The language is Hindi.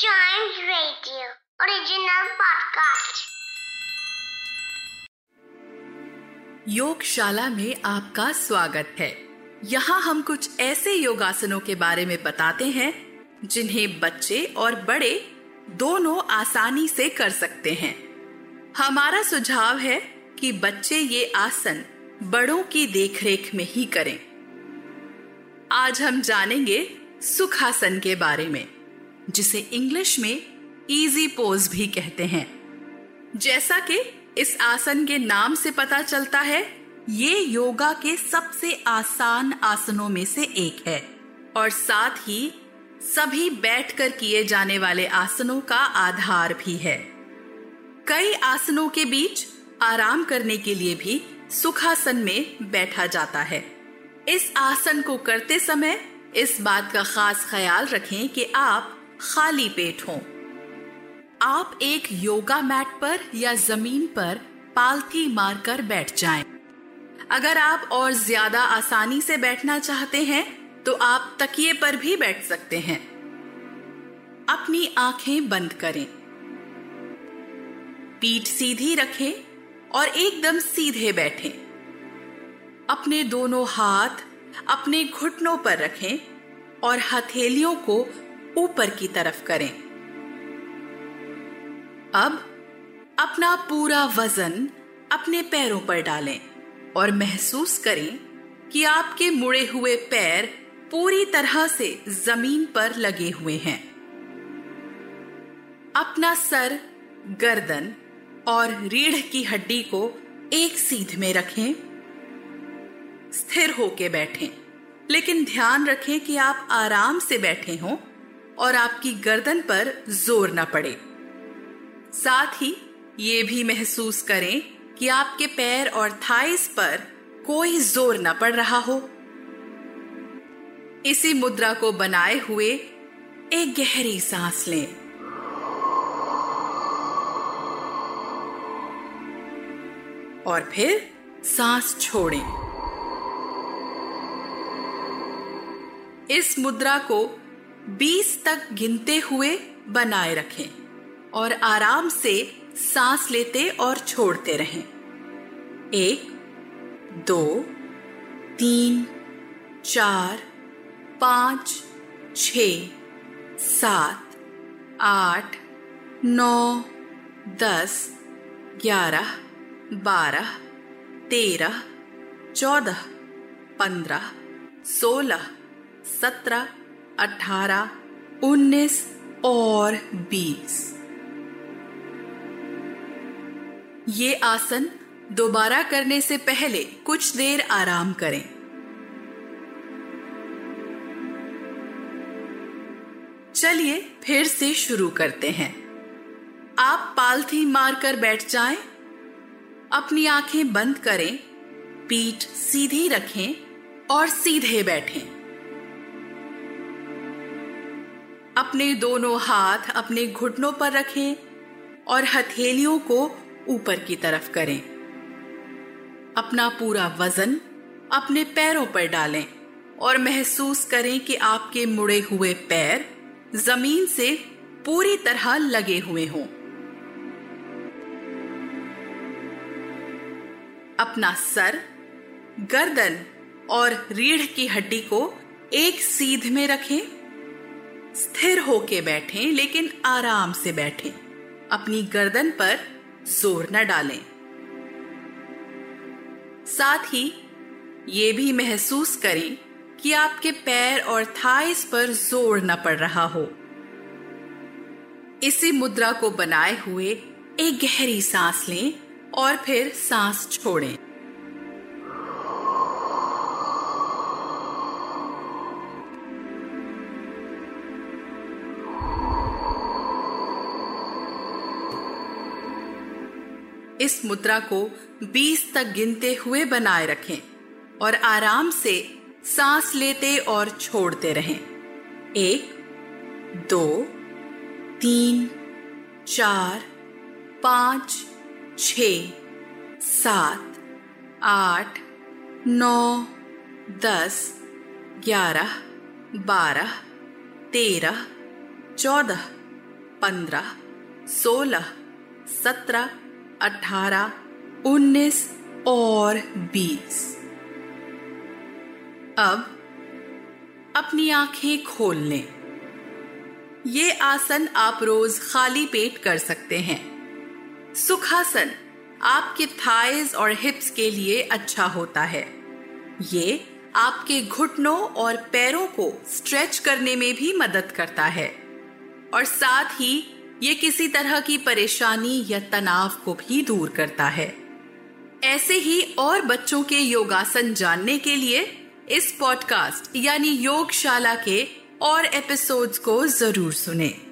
Giant Radio. योगशाला में आपका स्वागत है। यहाँ हम कुछ ऐसे योगासनों के बारे में बताते हैं, जिन्हें बच्चे और बड़े दोनों आसानी से कर सकते हैं। हमारा सुझाव है कि बच्चे ये आसन बड़ों की देखरेख में ही करें। आज हम जानेंगे सुखासन के बारे में। जिसे इंग्लिश में इजी पोज भी कहते हैं। जैसा कि इस आसन के नाम से पता चलता है, ये योगा के सबसे आसान आसनों में से एक है। और साथ ही सभी बैठकर किए जाने वाले आसनों का आधार भी है। कई आसनों के बीच आराम करने के लिए भी सुखासन में बैठा जाता है। इस आसन को करते समय इस बात का खास ख्याल रखें कि आप खाली पेट हों। आप एक योगा मैट पर या ज़मीन पर पालथी मारकर बैठ जाएँ। अगर आप और ज़्यादा आसानी से बैठना चाहते हैं तो आप तकिए पर भी बैठ सकते हैं। अपनी आँखें बंद करें। पीठ सीधी रखें और एकदम सीधे बैठें। अपने दोनों हाथ अपने घुटनों पर रखें और हथेलियों को ऊपर की तरफ़ करें। अब अपना पूरा वज़न अपने पैरों पर डालें और महसूस करें कि आपके मुड़े हुए पैर पूरी तरह से ज़मीन पर लगे हुए हैं। अपना सर, गर्दन और रीढ़ की हड्डी को एक सीध में रखें। स्थिर होके बैठें, लेकिन ध्यान रखें कि आप आराम से बैठे हों और आपकी गर्दन पर ज़ोर ना पड़े। साथ ही ये भी महसूस करें कि आपके पैर और थाइस पर कोई ज़ोर ना पड़ रहा हो। इसी मुद्रा को बनाए हुए एक गहरी सांस लें। और फिर सांस छोड़ें। इस मुद्रा को 20 तक गिनते हुए बनाए रखें और आराम से सांस लेते और छोड़ते रहें। एक, दो, तीन, चार, पाँच छ सात, आठ, नौ, दस, ग्यारह, बारह, तेरह, चौदह, पंद्रह, सोलह, सत्रह अठारह उन्नीस और बीस। ये आसन दोबारा करने से पहले कुछ देर आराम करें। चलिए फिर से शुरू करते हैं। आप पालथी मारकर बैठ जाएँ, अपनी आँखें बंद करें पीठ सीधी रखें और सीधे बैठें। अपने दोनों हाथ अपने घुटनों पर रखें और हथेलियों को ऊपर की तरफ़ करें। अपना पूरा वज़न अपने पैरों पर डालें और महसूस करें कि आपके मुड़े हुए पैर ज़मीन से पूरी तरह लगे हुए हों। अपना सर, गर्दन और रीढ़ की हड्डी को एक सीध में रखें। स्थिर होके बैठें, लेकिन आराम से बैठें। अपनी गर्दन पर ज़ोर न डालें। साथ ही ये भी महसूस करें कि आपके पैर और थाइस पर ज़ोर न पड़ रहा हो। इसी मुद्रा को बनाए हुए एक गहरी सांस लें और फिर सांस छोड़ें। इस मुद्रा को 20 तक गिनते हुए बनाए रखें और आराम से सांस लेते और छोड़ते रहें। एक, दो, तीन, चार, पाँच छ सात, आठ, नौ, दस, ग्यारह, बारह, तेरह, चौदह, पंद्रह, सोलह, सत्रह अठारह, उन्नीस और बीस। अब अपनी आँखें खोल लें। ये आसन आप रोज खाली पेट कर सकते हैं। सुखासन आपके थाइज और हिप्स के लिए अच्छा होता है। ये आपके घुटनों और पैरों को स्ट्रेच करने में भी मदद करता है। और साथ ही ये किसी तरह की परेशानी या तनाव को भी दूर करता है ऐसे ही और बच्चों के योगासन जानने के लिए इस पॉडकास्ट यानी योगशाला के और एपिसोड्स को ज़रूर सुनें।